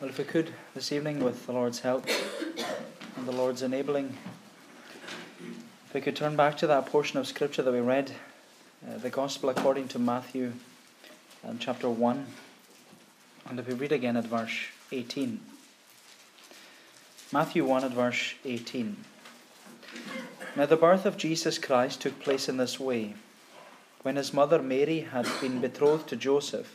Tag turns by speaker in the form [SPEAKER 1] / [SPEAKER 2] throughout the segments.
[SPEAKER 1] Well, if we could this evening, with the Lord's help and the Lord's enabling, if we could turn back to that portion of Scripture that we read, uh, the Gospel according to Matthew, chapter 1, and if we read again at verse 18. Matthew 1 at verse 18. Now, the birth of Jesus Christ took place in this way. When his mother Mary had been betrothed to Joseph,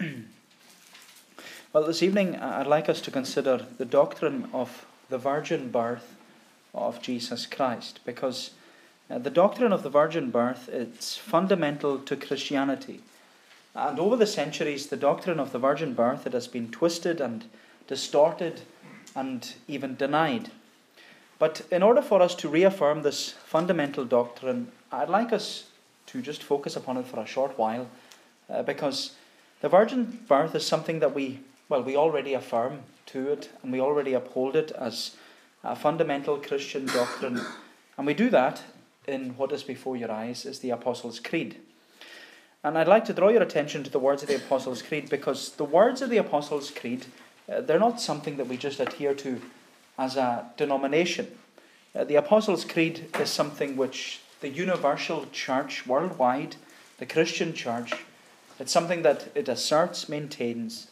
[SPEAKER 1] well, this evening I'd like us to consider the doctrine of the virgin birth of Jesus Christ because uh, the doctrine of the virgin birth is fundamental to Christianity. And over the centuries, the doctrine of the virgin birth it has been twisted and distorted and even denied. But in order for us to reaffirm this fundamental doctrine, I'd like us to just focus upon it for a short while uh, because the virgin birth is something that we, well, we already affirm to it and we already uphold it as a fundamental Christian doctrine. And we do that in what is before your eyes is the Apostles' Creed. And I'd like to draw your attention to the words of the Apostles' Creed because the words of the Apostles' Creed, uh, they're not something that we just adhere to as a denomination. Uh, the Apostles' Creed is something which the universal church worldwide, the Christian church, it's something that it asserts, maintains,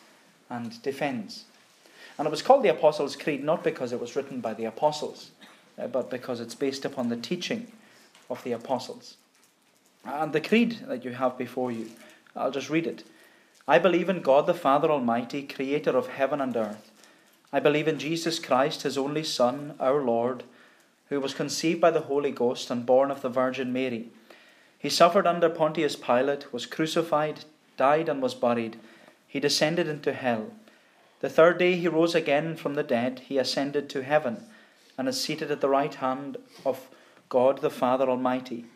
[SPEAKER 1] and defends. And it was called the Apostles' Creed not because it was written by the apostles, uh, but because it's based upon the teaching of the apostles. And the creed that you have before you, I'll just read it. I believe in God the Father Almighty, creator of heaven and earth. I believe in Jesus Christ, his only Son, our Lord, who was conceived by the Holy Ghost and born of the Virgin Mary. He suffered under Pontius Pilate, was crucified, died, and was buried. He descended into hell. The third day he rose again from the dead. He ascended to heaven and is seated at the right hand of God the Father Almighty.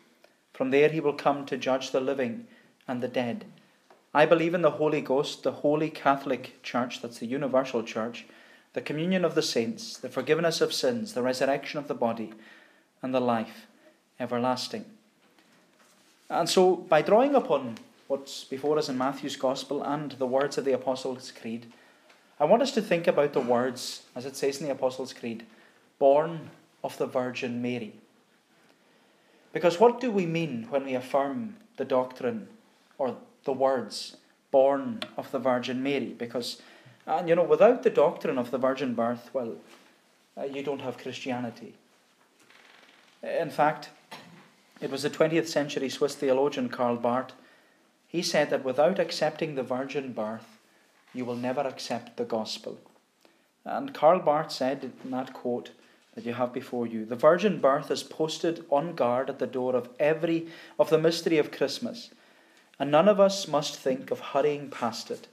[SPEAKER 1] From there he will come to judge the living and the dead. I believe in the Holy Ghost, the Holy Catholic Church, that's the universal church, the communion of the saints, the forgiveness of sins, the resurrection of the body, and the life everlasting. And so, by drawing upon what's before us in Matthew's Gospel and the words of the Apostles' Creed, I want us to think about the words, as it says in the Apostles' Creed, born of the Virgin Mary. Because what do we mean when we affirm the doctrine or the words, born of the Virgin Mary? Because, and you know, without the doctrine of the virgin birth, well, uh, you don't have Christianity. In fact, it was the 20th century Swiss theologian Karl Barth he said that without accepting the virgin birth, you will never accept the gospel. And Karl Barth said in that quote that you have before you, the virgin birth is posted on guard at the door of every of the mystery of Christmas, and none of us must think of hurrying past it.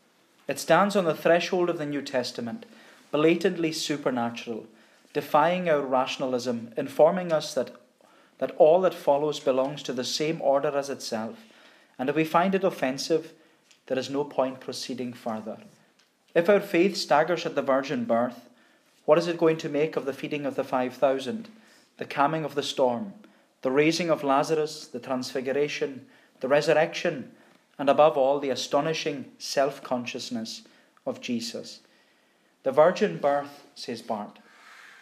[SPEAKER 1] It stands on the threshold of the New Testament, blatantly supernatural, defying our rationalism, informing us that, that all that follows belongs to the same order as itself and if we find it offensive, there is no point proceeding further. If our faith staggers at the virgin birth, what is it going to make of the feeding of the 5,000, the calming of the storm, the raising of Lazarus, the transfiguration, the resurrection, and above all, the astonishing self consciousness of Jesus? The virgin birth, says Barth,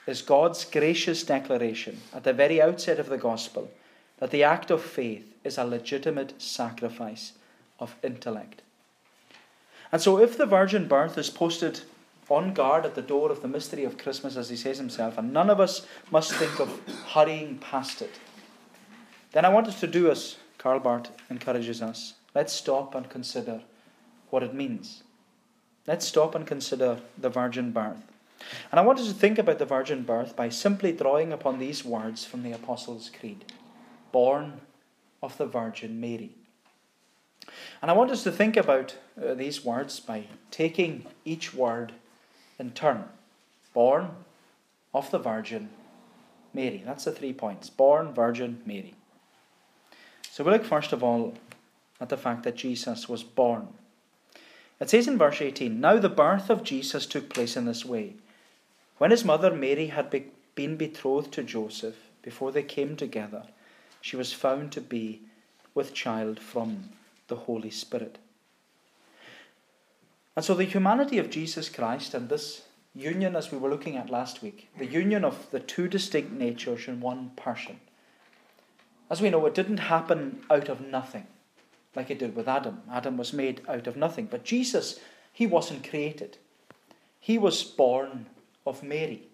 [SPEAKER 1] is God's gracious declaration at the very outset of the gospel that the act of faith is a legitimate sacrifice of intellect. And so, if the virgin birth is posted on guard at the door of the mystery of Christmas, as he says himself, and none of us must think of hurrying past it, then I want us to do as Karl Barth encourages us. Let's stop and consider what it means. Let's stop and consider the virgin birth. And I want us to think about the virgin birth by simply drawing upon these words from the Apostles' Creed born of the Virgin Mary. And I want us to think about uh, these words by taking each word in turn. Born of the Virgin Mary. That's the three points. Born, Virgin, Mary. So we look first of all at the fact that Jesus was born. It says in verse 18 Now the birth of Jesus took place in this way. When his mother Mary had be- been betrothed to Joseph, before they came together, she was found to be with child from the Holy Spirit. And so the humanity of Jesus Christ and this union, as we were looking at last week, the union of the two distinct natures in one person. As we know, it didn't happen out of nothing like it did with Adam. Adam was made out of nothing. But Jesus, he wasn't created, he was born of Mary.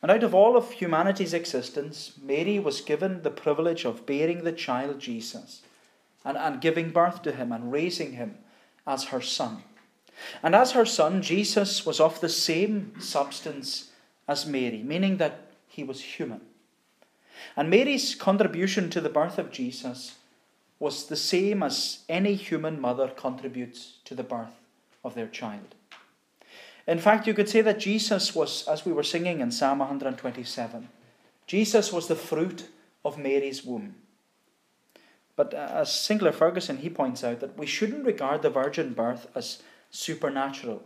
[SPEAKER 1] And out of all of humanity's existence, Mary was given the privilege of bearing the child Jesus and, and giving birth to him and raising him as her son. And as her son, Jesus was of the same substance as Mary, meaning that he was human. And Mary's contribution to the birth of Jesus was the same as any human mother contributes to the birth of their child. In fact, you could say that Jesus was, as we were singing in Psalm 127, Jesus was the fruit of Mary's womb. But uh, as Sinclair Ferguson, he points out that we shouldn't regard the virgin birth as supernatural,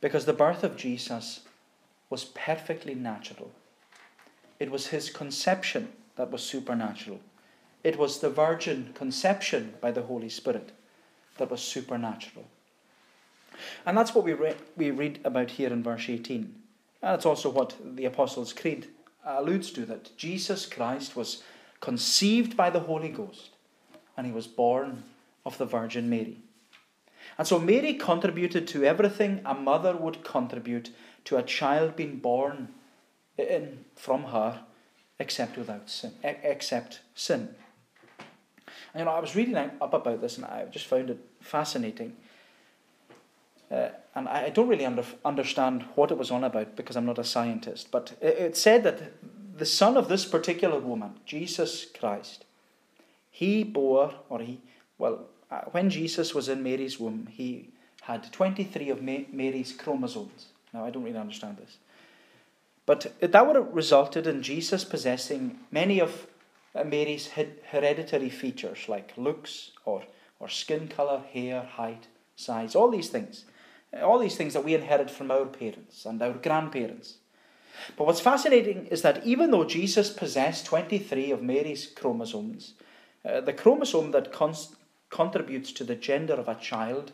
[SPEAKER 1] because the birth of Jesus was perfectly natural. It was his conception that was supernatural. It was the virgin conception by the Holy Spirit that was supernatural. And that's what we, re- we read about here in verse 18. And it's also what the Apostles' Creed alludes to that Jesus Christ was conceived by the Holy Ghost and he was born of the Virgin Mary. And so Mary contributed to everything a mother would contribute to a child being born in, from her, except without sin, except sin. And you know, I was reading up about this and I just found it fascinating. Uh, and I don't really under, understand what it was on about because I'm not a scientist. But it, said that the son of this particular woman, Jesus Christ, he bore, or he, well, uh, when Jesus was in Mary's womb, he had 23 of Mary's chromosomes. Now, I don't really understand this. But that would have resulted in Jesus possessing many of uh, Mary's hereditary features, like looks or, or skin colour, hair, height, size, all these things. All these things that we inherit from our parents and our grandparents. But what's fascinating is that even though Jesus possessed 23 of Mary's chromosomes, uh, the chromosome that contributes to the gender of a child,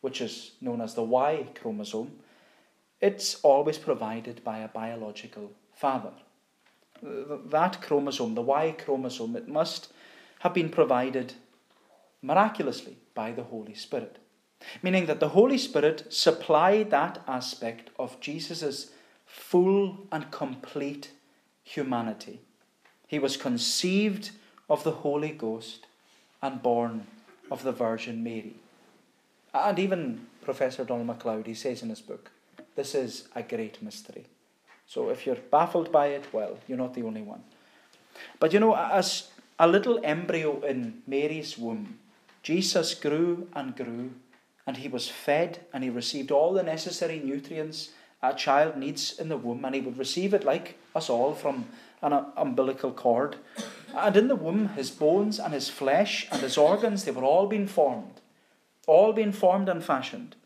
[SPEAKER 1] which is known as the Y chromosome, it's always provided by a biological father. That chromosome, the Y chromosome, it must have been provided miraculously by the Holy Spirit meaning that the Holy Spirit supplied that aspect of Jesus' full and complete humanity. He was conceived of the Holy Ghost and born of the Virgin Mary. And even Professor Donald MacLeod, he says in his book, this is a great mystery. So if you're baffled by it, well, you're not the only one. But you know, as a little embryo in Mary's womb, Jesus grew and grew and he was fed and he received all the necessary nutrients a child needs in the womb, and he would receive it like us all from an umbilical cord. And in the womb, his bones and his flesh and his organs, they were all being formed, all being formed and fashioned.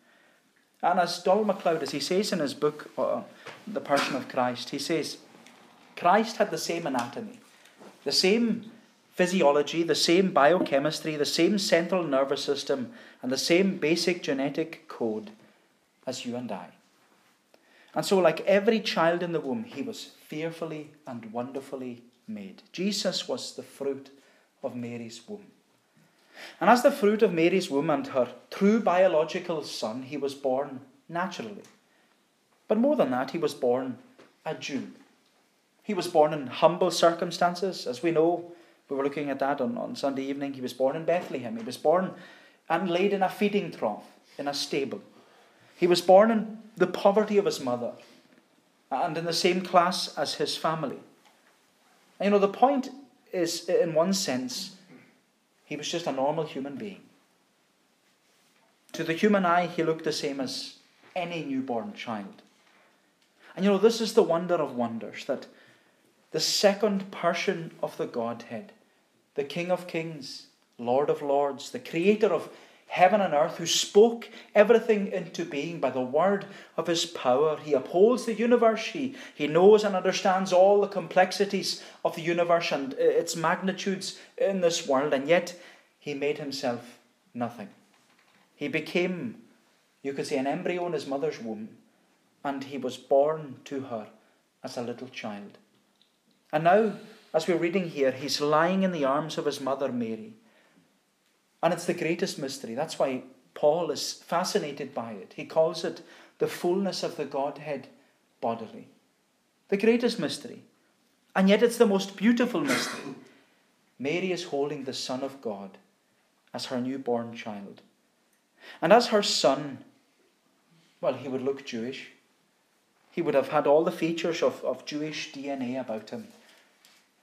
[SPEAKER 1] And as Donald MacLeod, as he says in his book, uh, The Person of Christ, he says, Christ had the same anatomy, the same physiology, the same biochemistry, the same central nervous system, and the same basic genetic code as you and I. And so, like every child in the womb, he was fearfully and wonderfully made. Jesus was the fruit of Mary's womb. And as the fruit of Mary's womb and her true biological son, he was born naturally. But more than that, he was born a Jew. He was born in humble circumstances. As we know, we were looking at that on, on Sunday evening. He was born in Bethlehem. He was born and laid in a feeding trough in a stable. He was born in the poverty of his mother and in the same class as his family. And you know, the point is, in one sense, he was just a normal human being. To the human eye, he looked the same as any newborn child. And you know, this is the wonder of wonders that the second person of the Godhead, the King of Kings, Lord of Lords, the creator of heaven and earth, who spoke everything into being by the word of his power. He upholds the universe. He, he knows and understands all the complexities of the universe and its magnitudes in this world, and yet he made himself nothing. He became, you could say, an embryo in his mother's womb, and he was born to her as a little child. And now, as we're reading here, he's lying in the arms of his mother Mary. And it's the greatest mystery. That's why Paul is fascinated by it. He calls it the fullness of the Godhead bodily. The greatest mystery. And yet it's the most beautiful mystery. Mary is holding the Son of God as her newborn child. And as her son, well, he would look Jewish. He would have had all the features of, of Jewish DNA about him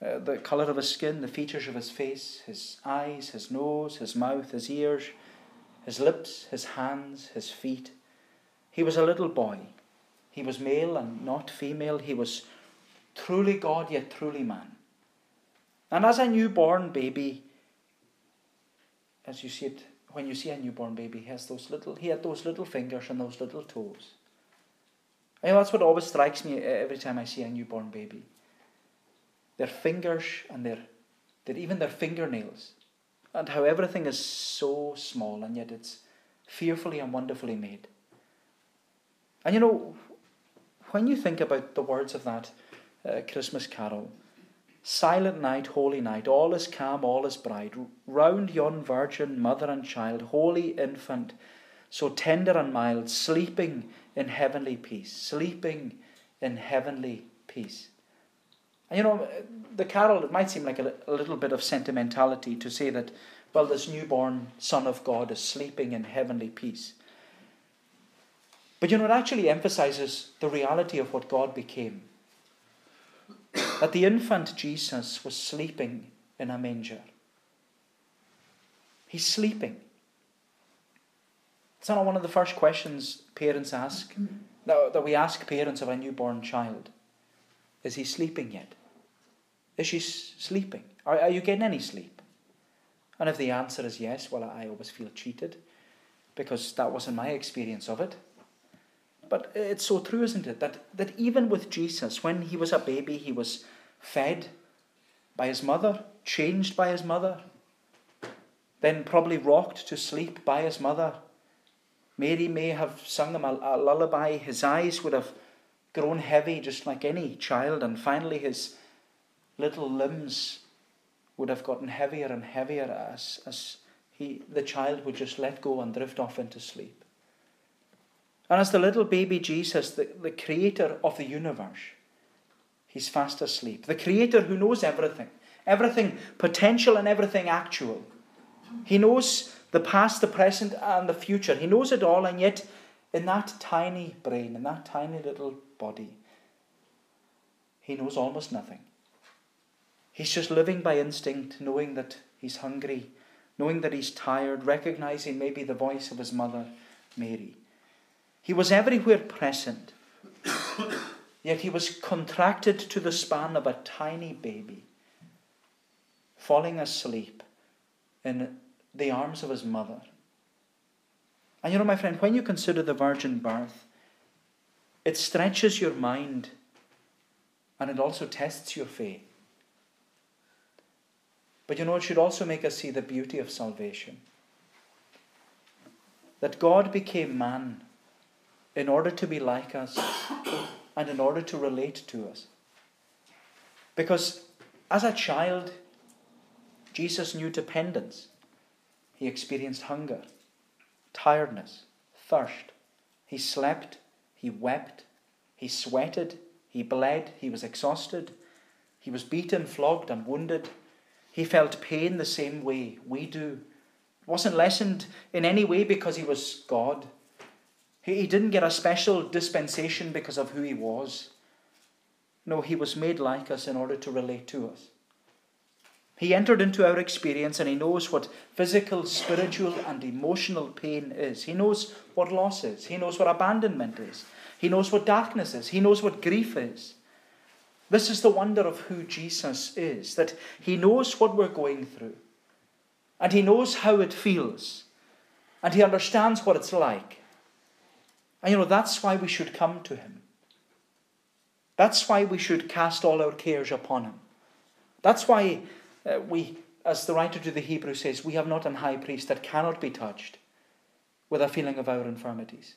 [SPEAKER 1] uh, the colour of his skin, the features of his face, his eyes, his nose, his mouth, his ears, his lips, his hands, his feet. He was a little boy. He was male and not female. He was truly God, yet truly man. And as a newborn baby, as you see it, when you see a newborn baby, he has those little, he had those little fingers and those little toes. You know, that's what always strikes me every time I see a newborn baby their fingers and their, their even their fingernails, and how everything is so small and yet it's fearfully and wonderfully made. And you know, when you think about the words of that uh, Christmas carol, Silent night, holy night, all is calm, all is bright. Round yon virgin, mother and child, holy infant, so tender and mild, sleeping in heavenly peace, sleeping in heavenly peace. And you know, the carol, it might seem like a, a little bit of sentimentality to say that, well, this newborn Son of God is sleeping in heavenly peace. But you know, it actually emphasizes the reality of what God became. That the infant Jesus was sleeping in a manger. He's sleeping. It's not one of the first questions parents ask, mm-hmm. that we ask parents of a newborn child. Is he sleeping yet? Is she sleeping? Are, are you getting any sleep? And if the answer is yes, well, I always feel cheated because that wasn't my experience of it. But it's so true, isn't it? That, that even with Jesus, when he was a baby, he was fed by his mother, changed by his mother, then probably rocked to sleep by his mother. Mary may have sung him a, a lullaby. His eyes would have grown heavy just like any child, and finally his little limbs would have gotten heavier and heavier as, as he, the child would just let go and drift off into sleep. And as the little baby Jesus, the, the creator of the universe, he's fast asleep. The creator who knows everything, everything potential and everything actual. He knows the past, the present, and the future. He knows it all, and yet in that tiny brain, in that tiny little body, he knows almost nothing. He's just living by instinct, knowing that he's hungry, knowing that he's tired, recognizing maybe the voice of his mother, Mary. He was everywhere present, yet he was contracted to the span of a tiny baby, falling asleep in the arms of his mother. And you know, my friend, when you consider the virgin birth, it stretches your mind and it also tests your faith. But you know, it should also make us see the beauty of salvation. That God became man in order to be like us and in order to relate to us. Because as a child, Jesus knew dependence. He experienced hunger, tiredness, thirst. He slept, he wept, he sweated, he bled, he was exhausted, he was beaten, flogged, and wounded. He felt pain the same way we do. It wasn't lessened in any way because he was God. He, he didn't get a special dispensation because of who he was. No, he was made like us in order to relate to us. He entered into our experience and he knows what physical, spiritual, and emotional pain is. He knows what loss is. He knows what abandonment is. He knows what darkness is. He knows what grief is. This is the wonder of who Jesus is that he knows what we're going through. And he knows how it feels. And he understands what it's like. And you know, that's why we should come to him. That's why we should cast all our cares upon him. That's why uh, we, as the writer to the Hebrew says, we have not an high priest that cannot be touched with a feeling of our infirmities.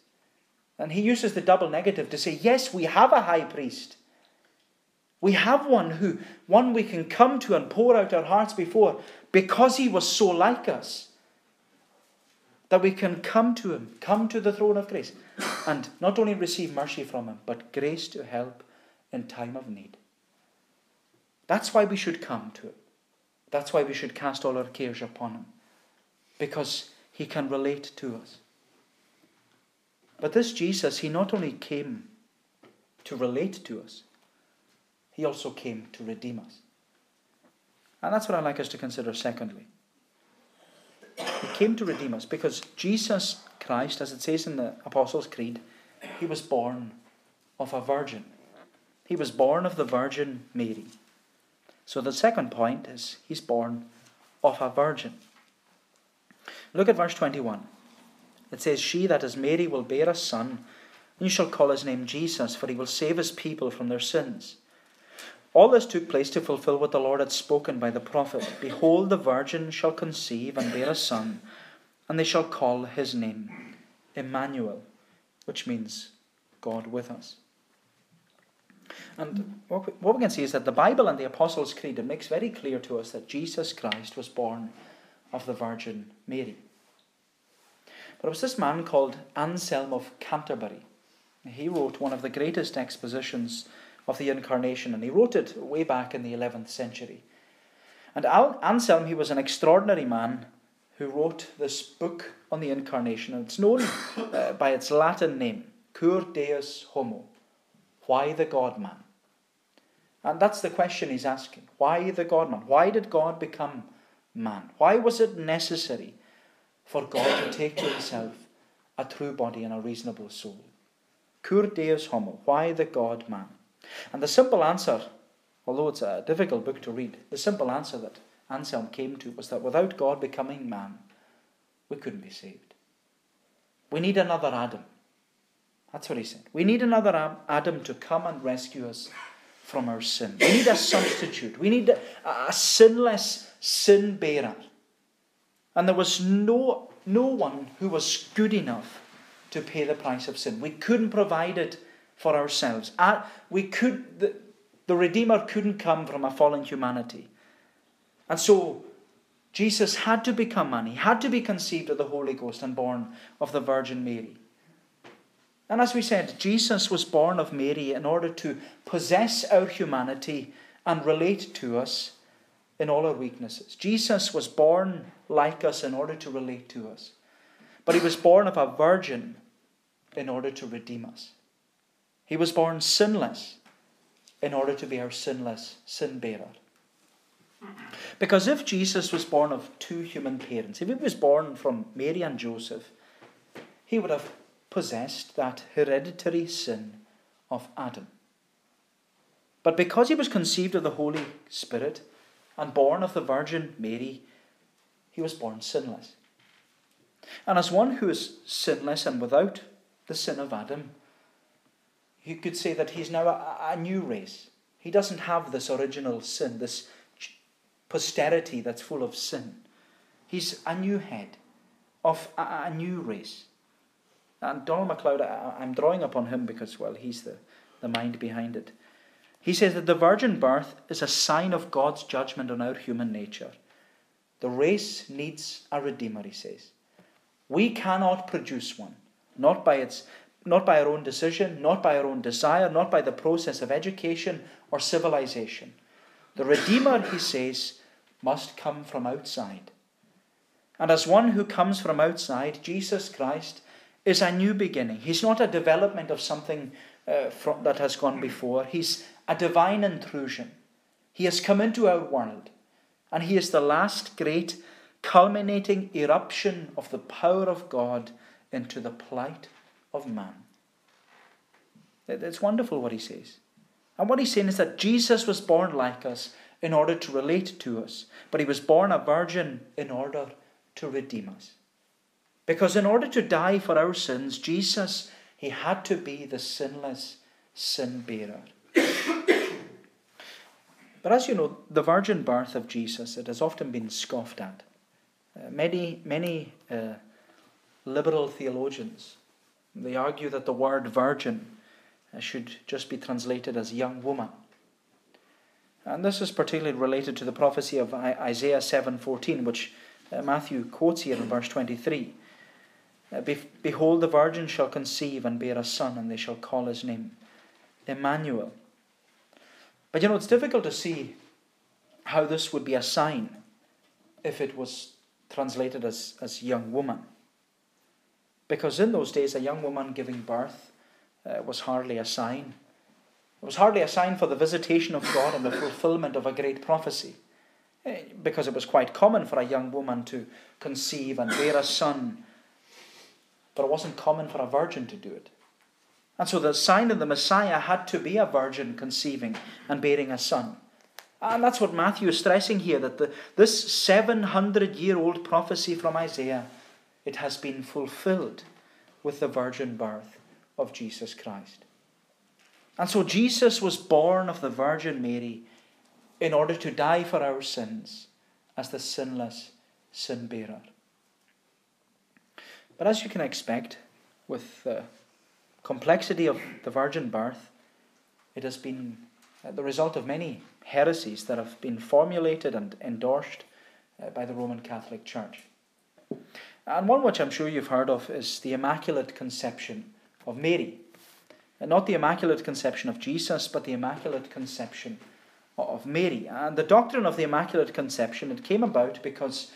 [SPEAKER 1] And he uses the double negative to say, yes, we have a high priest. We have one who, one we can come to and pour out our hearts before because he was so like us. That we can come to him, come to the throne of grace, and not only receive mercy from him, but grace to help in time of need. That's why we should come to him. That's why we should cast all our cares upon him, because he can relate to us. But this Jesus, he not only came to relate to us, he also came to redeem us. And that's what I'd like us to consider secondly. He came to redeem us because Jesus Christ, as it says in the Apostles' Creed, he was born of a virgin. He was born of the Virgin Mary. So the second point is he's born of a virgin. Look at verse 21. It says, She that is Mary will bear a son, and you shall call his name Jesus, for he will save his people from their sins. All this took place to fulfill what the Lord had spoken by the prophet Behold, the virgin shall conceive and bear a son, and they shall call his name Emmanuel, which means God with us. And what we, what we can see is that the Bible and the Apostles' Creed it makes very clear to us that Jesus Christ was born of the Virgin Mary. But it was this man called Anselm of Canterbury. He wrote one of the greatest expositions of the Incarnation, and he wrote it way back in the 11th century. And Anselm, he was an extraordinary man who wrote this book on the Incarnation, and it's known uh, by its Latin name, Cur Deus Homo, why the God man? And that's the question he's asking. Why the God man? Why did God become man? Why was it necessary for God to take to himself a true body and a reasonable soul? Cur Deus homo? Why the God man? And the simple answer, although it's a difficult book to read, the simple answer that Anselm came to was that without God becoming man, we couldn't be saved. We need another Adam. That's what he said. We need another Adam to come and rescue us from our sin. We need a substitute. We need a, a sinless sin bearer. And there was no, no one who was good enough to pay the price of sin. We couldn't provide it for ourselves. We could, the, the Redeemer couldn't come from a fallen humanity. And so Jesus had to become man. He had to be conceived of the Holy Ghost and born of the Virgin Mary. And as we said, Jesus was born of Mary in order to possess our humanity and relate to us in all our weaknesses. Jesus was born like us in order to relate to us. But he was born of a virgin in order to redeem us. He was born sinless in order to be our sinless sin bearer. Because if Jesus was born of two human parents, if he was born from Mary and Joseph, he would have possessed that hereditary sin of Adam. But because he was conceived of the Holy Spirit and born of the Virgin Mary, he was born sinless. And as one who is sinless and without the sin of Adam, you could say that he's now a, a new race. He doesn't have this original sin, this posterity that's full of sin. He's a new head of a, a new race. And Donald MacLeod, I, am drawing upon him because, well, he's the, the mind behind it. He says that the virgin birth is a sign of God's judgment on our human nature. The race needs a redeemer, he says. We cannot produce one, not by its not by our own decision, not by our own desire, not by the process of education or civilization. The Redeemer, he says, must come from outside. And as one who comes from outside, Jesus Christ is a new beginning. He's not a development of something uh, from, that has gone before, He's a divine intrusion. He has come into our world. And he is the last great culminating eruption of the power of God into the plight of man. It's wonderful what he says. And what he's saying is that Jesus was born like us in order to relate to us, but he was born a virgin in order to redeem us. Because in order to die for our sins, Jesus, he had to be the sinless sin bearer. but as you know, the virgin birth of Jesus, it has often been scoffed at. Uh, many, many uh, liberal theologians, they argue that the word virgin uh, should just be translated as young woman. And this is particularly related to the prophecy of Isaiah 7:14, which uh, Matthew quotes here in verse 23. Uh, Behold, the virgin shall conceive and bear a son, and they shall call his name Emmanuel. But you know, it's difficult to see how this would be a sign if it was translated as, as young woman. Because in those days, a young woman giving birth uh, was hardly a sign. It was hardly a sign for the visitation of God and the fulfillment of a great prophecy. Eh, because it was quite common for a young woman to conceive and bear a son, but it wasn't common for a virgin to do it. And so the sign of the Messiah had to be a virgin conceiving and bearing a son. And that's what Matthew is stressing here that the, this 700 year old prophecy from Isaiah, it has been fulfilled with the virgin birth of Jesus Christ. And so Jesus was born of the Virgin Mary in order to die for our sins as the sinless sin bearer. But as you can expect, with the complexity of the virgin birth, it has been the result of many heresies that have been formulated and endorsed uh, by the Roman Catholic Church. And one which I'm sure you've heard of is the Immaculate Conception of Mary. And not the Immaculate Conception of Jesus, but the Immaculate Conception of Mary. And the doctrine of the Immaculate Conception, it came about because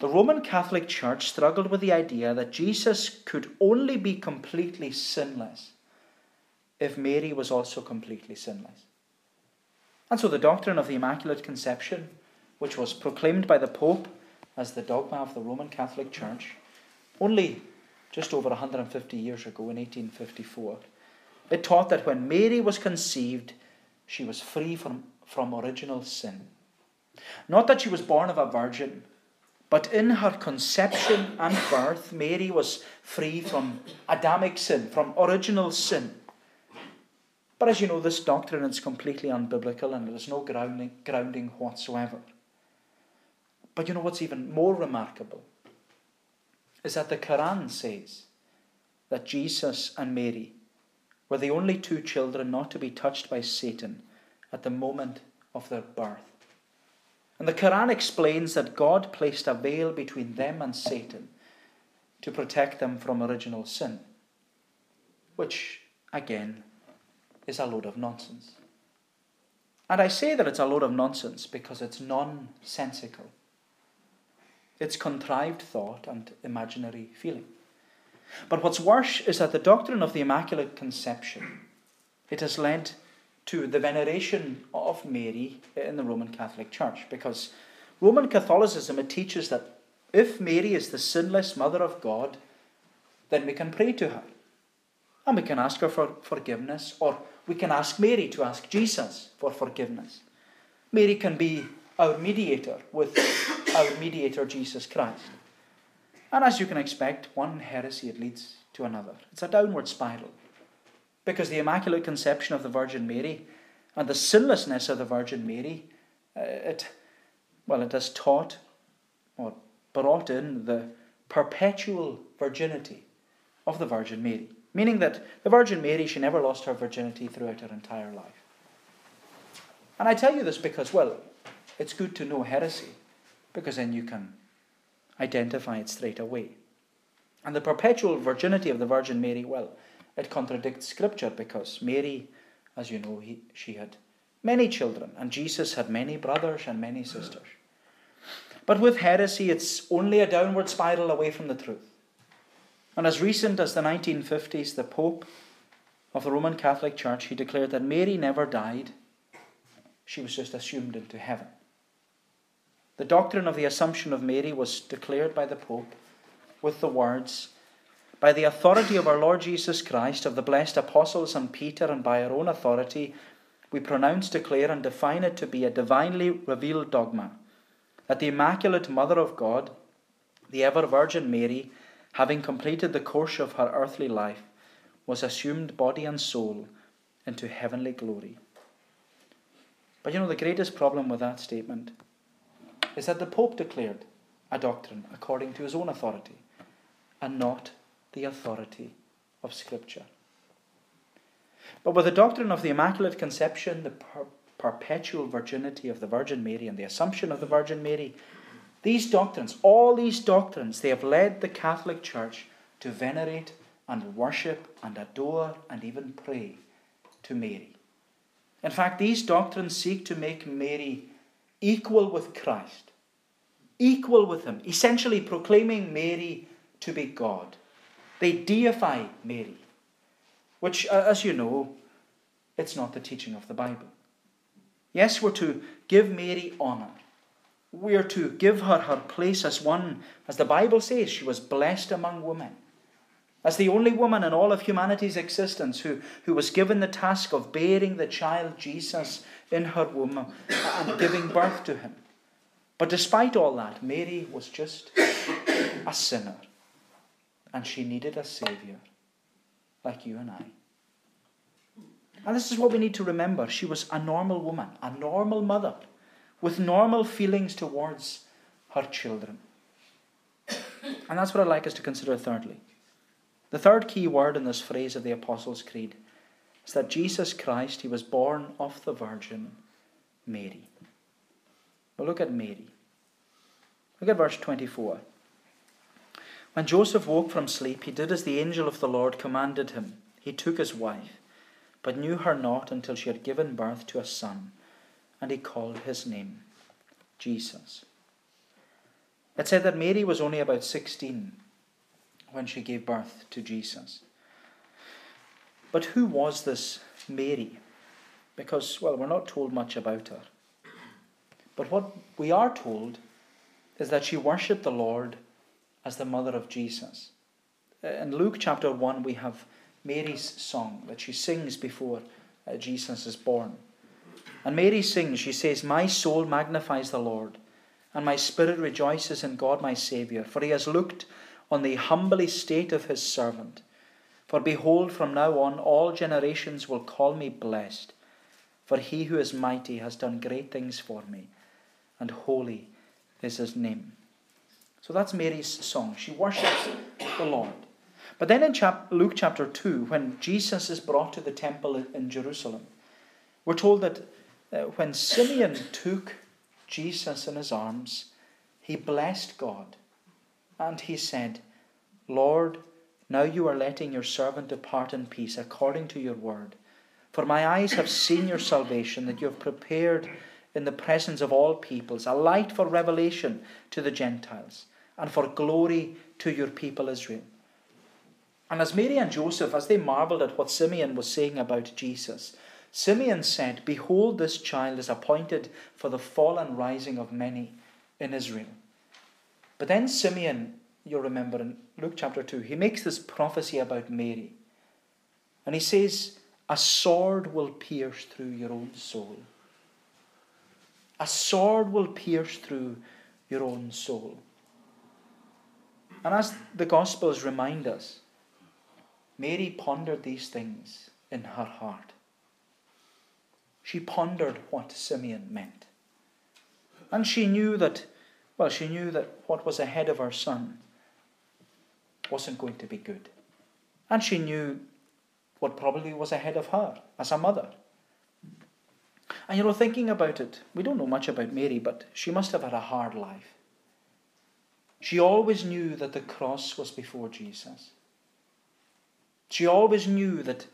[SPEAKER 1] the Roman Catholic Church struggled with the idea that Jesus could only be completely sinless if Mary was also completely sinless. And so the doctrine of the Immaculate Conception, which was proclaimed by the Pope as the dogma of the Roman Catholic Church, only just over 150 years ago in 1854, it taught that when Mary was conceived, she was free from, from original sin. Not that she was born of a virgin, but in her conception and birth, Mary was free from Adamic sin, from original sin. But as you know, this doctrine is completely unbiblical and there's no grounding, grounding whatsoever. But you know what's even more remarkable? Is that the Quran says that Jesus and Mary were the only two children not to be touched by Satan at the moment of their birth. And the Quran explains that God placed a veil between them and Satan to protect them from original sin, which, again, is a load of nonsense. And I say that it's a load of nonsense because it's nonsensical. It's contrived thought and imaginary feeling. But what's worse is that the doctrine of the Immaculate Conception, it has led to the veneration of Mary in the Roman Catholic Church because Roman Catholicism it teaches that if Mary is the sinless mother of God, then we can pray to her. And we can ask her for forgiveness, or we can ask Mary to ask Jesus for forgiveness. Mary can be our mediator with our mediator Jesus Christ. And as you can expect, one heresy leads to another. It's a downward spiral. Because the Immaculate Conception of the Virgin Mary and the sinlessness of the Virgin Mary, uh, it, well, it has taught or brought in the perpetual virginity of the Virgin Mary. Meaning that the Virgin Mary, she never lost her virginity throughout her entire life. And I tell you this because, well, it's good to know heresy, because then you can identify it straight away. And the perpetual virginity of the Virgin Mary, well, it contradicts Scripture because Mary, as you know, he, she had many children, and Jesus had many brothers and many sisters. But with heresy, it's only a downward spiral away from the truth. And as recent as the 1950s, the Pope of the Roman Catholic Church, he declared that Mary never died, she was just assumed into heaven. The doctrine of the Assumption of Mary was declared by the Pope with the words, By the authority of our Lord Jesus Christ, of the blessed apostles and Peter, and by our own authority, we pronounce, declare, and define it to be a divinely revealed dogma that the Immaculate Mother of God, the ever Virgin Mary, having completed the course of her earthly life, was assumed body and soul into heavenly glory. But you know, the greatest problem with that statement is that the Pope declared a doctrine according to his own authority and not the authority of Scripture. But with the doctrine of the Immaculate Conception, the per- perpetual virginity of the Virgin Mary, and the Assumption of the Virgin Mary, these doctrines, all these doctrines, they have led the Catholic Church to venerate and worship and adore and even pray to Mary. In fact, these doctrines seek to make Mary equal with Christ, equal with Him, essentially proclaiming Mary to be God. They deify Mary, which, uh, as you know, it's not the teaching of the Bible. Yes, we're to give Mary honour. We are to give her her place as one, as the Bible says, she was blessed among women. As the only woman in all of humanity's existence who, who was given the task of bearing the child Jesus in her womb and giving birth to him. But despite all that, Mary was just a sinner. And she needed a Saviour, like you and I. And this is what we need to remember. She was a normal woman, a normal mother, with normal feelings towards her children. And that's what I'd like us to consider thirdly. The third key word in this phrase of the Apostles' Creed is that Jesus Christ, he was born of the Virgin Mary. Well, look at Mary. Look at verse 24. When Joseph woke from sleep, he did as the angel of the Lord commanded him. He took his wife, but knew her not until she had given birth to a son, and he called his name Jesus. It said that Mary was only about 16 when she gave birth to Jesus. But who was this Mary? Because, well, we're not told much about her. But what we are told is that she worshipped the Lord as the mother of Jesus. In Luke chapter 1, we have Mary's song that she sings before uh, Jesus is born. And Mary sings, she says, My soul magnifies the Lord, and my spirit rejoices in God my Saviour, for he has looked on the humble estate of his servant. For behold, from now on all generations will call me blessed, for he who is mighty has done great things for me, and holy is his name. So that's Mary's song. She worships the Lord. But then in chap- Luke chapter 2, when Jesus is brought to the temple in Jerusalem, we're told that uh, when Simeon took Jesus in his arms, he blessed God and he said, Lord, now you are letting your servant depart in peace according to your word. For my eyes have seen your salvation, that you have prepared in the presence of all peoples a light for revelation to the Gentiles and for glory to your people Israel. And as Mary and Joseph, as they marveled at what Simeon was saying about Jesus, Simeon said, Behold, this child is appointed for the fall and rising of many in Israel. But then Simeon, you'll remember in Luke chapter 2, he makes this prophecy about Mary. And he says, A sword will pierce through your own soul. A sword will pierce through your own soul. And as the Gospels remind us, Mary pondered these things in her heart. She pondered what Simeon meant. And she knew that, well, she knew that what was ahead of her son wasn't going to be good. And she knew what probably was ahead of her as a mother. And you know, thinking about it, we don't know much about Mary, but she must have had a hard life. She always knew that the cross was before Jesus. She always knew that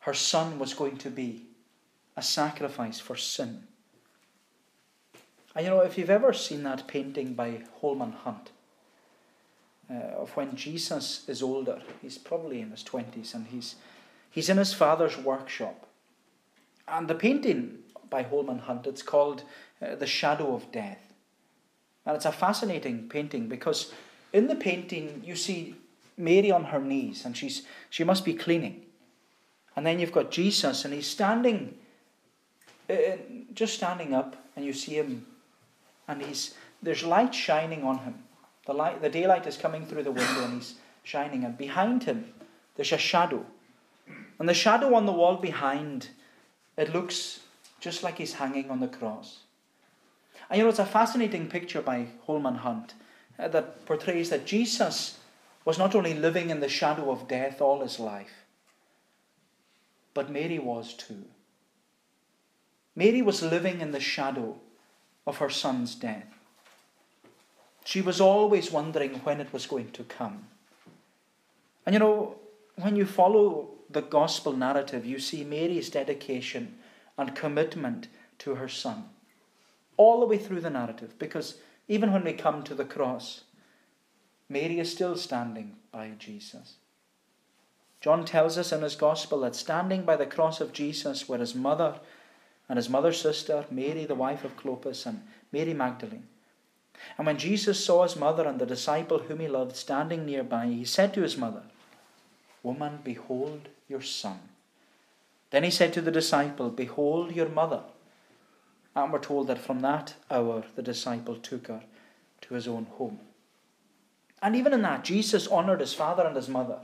[SPEAKER 1] her son was going to be a sacrifice for sin. And you know, if you've ever seen that painting by Holman Hunt uh, of when Jesus is older, he's probably in his 20s and he's, he's in his father's workshop. And the painting by Holman Hunt, it's called uh, The Shadow of Death. And it's a fascinating painting because in the painting you see Mary on her knees and she's, she must be cleaning. And then you've got Jesus and he's standing, uh, just standing up, and you see him, and he's, there's light shining on him. The, light, the daylight is coming through the window and he's shining, and behind him there's a shadow. And the shadow on the wall behind, it looks just like he's hanging on the cross. And you know, it's a fascinating picture by Holman Hunt uh, that portrays that Jesus was not only living in the shadow of death all his life, but Mary was too. Mary was living in the shadow of her son's death. She was always wondering when it was going to come. And you know, when you follow the gospel narrative, you see Mary's dedication and commitment to her son all the way through the narrative. Because even when we come to the cross, Mary is still standing by Jesus. John tells us in his gospel that standing by the cross of Jesus were his mother and his mother's sister, Mary, the wife of Clopas, and Mary Magdalene. And when Jesus saw his mother and the disciple whom he loved standing nearby, he said to his mother, Woman, behold your son. Then he said to the disciple, Behold your mother. And we're told that from that hour the disciple took her to his own home. And even in that, Jesus honoured his father and his mother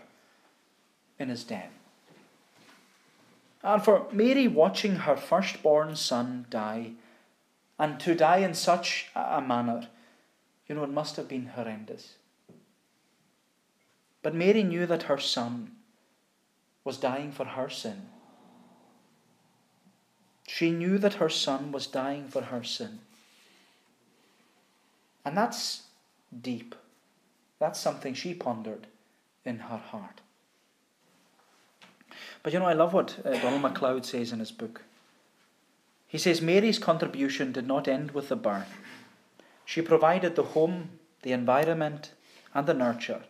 [SPEAKER 1] in his death. And for Mary watching her firstborn son die, and to die in such a manner, you know, it must have been horrendous. But Mary knew that her son was dying for her sin. She knew that her son was dying for her sin. And that's deep. That's something she pondered in her heart. But you know, I love what uh, Donald MacLeod says in his book. He says Mary's contribution did not end with the birth. She provided the home, the environment, and the nurture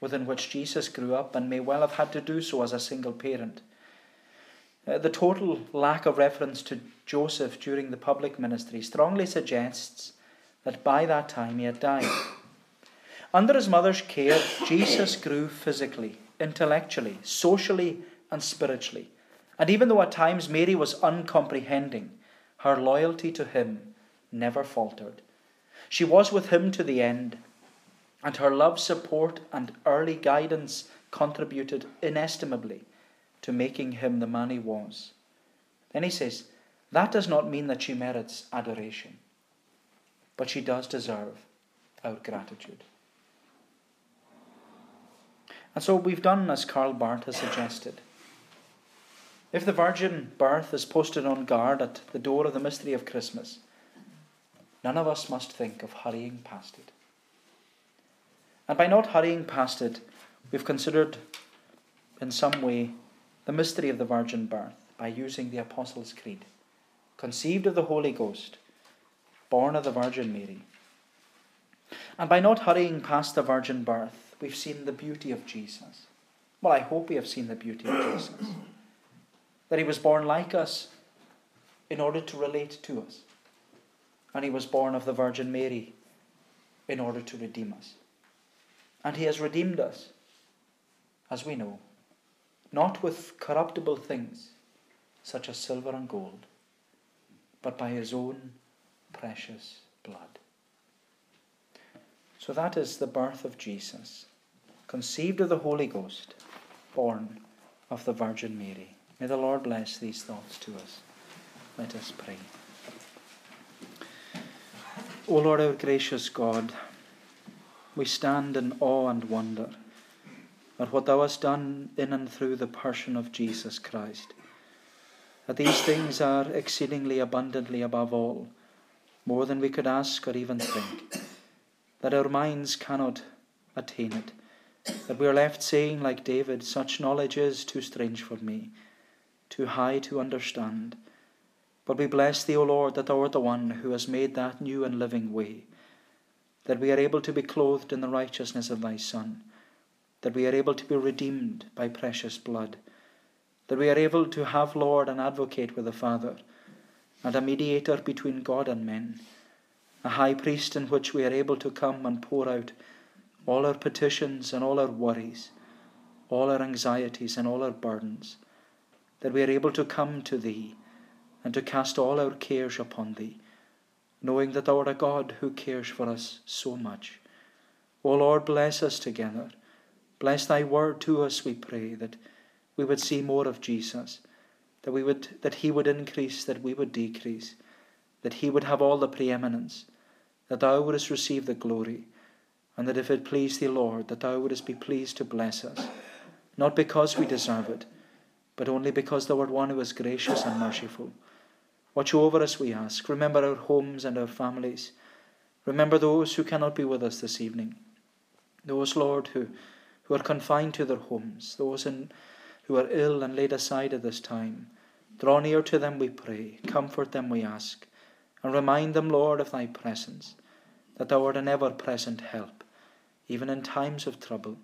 [SPEAKER 1] within which Jesus grew up and may well have had to do so as a single parent. Uh, the total lack of reference to Joseph during the public ministry strongly suggests that by that time he had died. Under his mother's care, Jesus grew physically, intellectually, socially, and spiritually. And even though at times Mary was uncomprehending, her loyalty to him never faltered. She was with him to the end, and her love, support, and early guidance contributed inestimably to making him the man he was. Then he says, That does not mean that she merits adoration, but she does deserve our gratitude. And so we've done as Karl Barth has suggested. If the virgin birth is posted on guard at the door of the mystery of Christmas, none of us must think of hurrying past it. And by not hurrying past it, we've considered in some way the mystery of the virgin birth by using the Apostles' Creed. Conceived of the Holy Ghost, born of the Virgin Mary. And by not hurrying past the virgin birth, we've seen the beauty of Jesus. Well, I hope we have seen the beauty of Jesus. That he was born like us in order to relate to us. And he was born of the Virgin Mary in order to redeem us. And he has redeemed us, as we know, not with corruptible things such as silver and gold, but by his own precious blood. So that is the birth of Jesus, conceived of the Holy Ghost, born of the Virgin Mary. May the Lord bless these thoughts to us. Let us pray. O Lord, our gracious God, we stand in awe and wonder at what thou hast done in and through the person of Jesus Christ. That these things are exceedingly abundantly above all, more than we could ask or even think, that our minds cannot attain it, that we are left saying, like David, such knowledge is too strange for me, too high to understand. But we bless thee, O Lord, that thou art the one who has made that new and living way, that we are able to be clothed in the righteousness of thy Son that we are able to be redeemed by precious blood, that we are able to have, Lord, an advocate with the Father, and a mediator between God and men, a high priest in which we are able to come and pour out all our petitions and all our worries, all our anxieties and all our burdens, that we are able to come to Thee and to cast all our cares upon Thee, knowing that Thou art a God who cares for us so much. O Lord, bless us together. Bless Thy word to us, we pray, that we would see more of Jesus, that, we would, that He would increase, that we would decrease, that He would have all the preeminence, that Thou wouldst receive the glory, and that if it please Thee, Lord, that Thou wouldst be pleased to bless us, not because we deserve it, but only because Thou art one who is gracious and merciful. Watch over us, we ask. Remember our homes and our families. Remember those who cannot be with us this evening. Those, Lord, who, who are confined to their homes, those in, who are ill and laid aside at this time. Draw near to them, we pray. Comfort them, we ask. And remind them, Lord, of Thy presence, that Thou art an ever present help, even in times of trouble.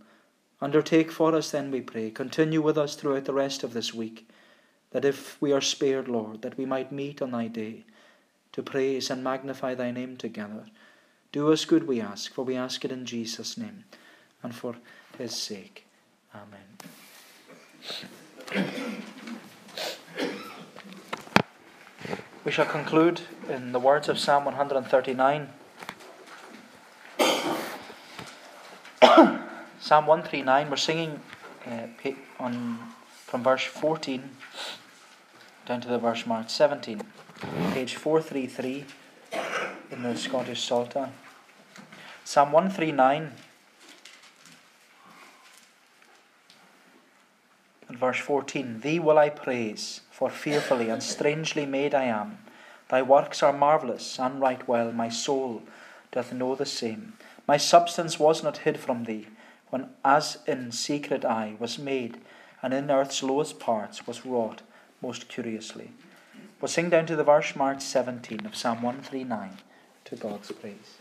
[SPEAKER 1] Undertake for us, then, we pray. Continue with us throughout the rest of this week, that if we are spared, Lord, that we might meet on Thy day to praise and magnify Thy name together. Do us good, we ask, for we ask it in Jesus' name and for His sake. Amen. We shall conclude in the words of Psalm 139. Psalm 139, we're singing uh, on, from verse 14 down to the verse marked 17, page 433 in the Scottish Psalter. Psalm 139 and verse 14 Thee will I praise, for fearfully and strangely made I am. Thy works are marvellous, and right well my soul doth know the same. My substance was not hid from thee when as in secret I was made, and in earth's lowest parts was wrought most curiously. We'll sing down to the verse marked 17 of Psalm 139 to God's praise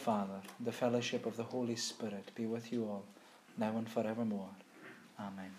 [SPEAKER 1] Father, the fellowship of the Holy Spirit be with you all, now and forevermore. Amen.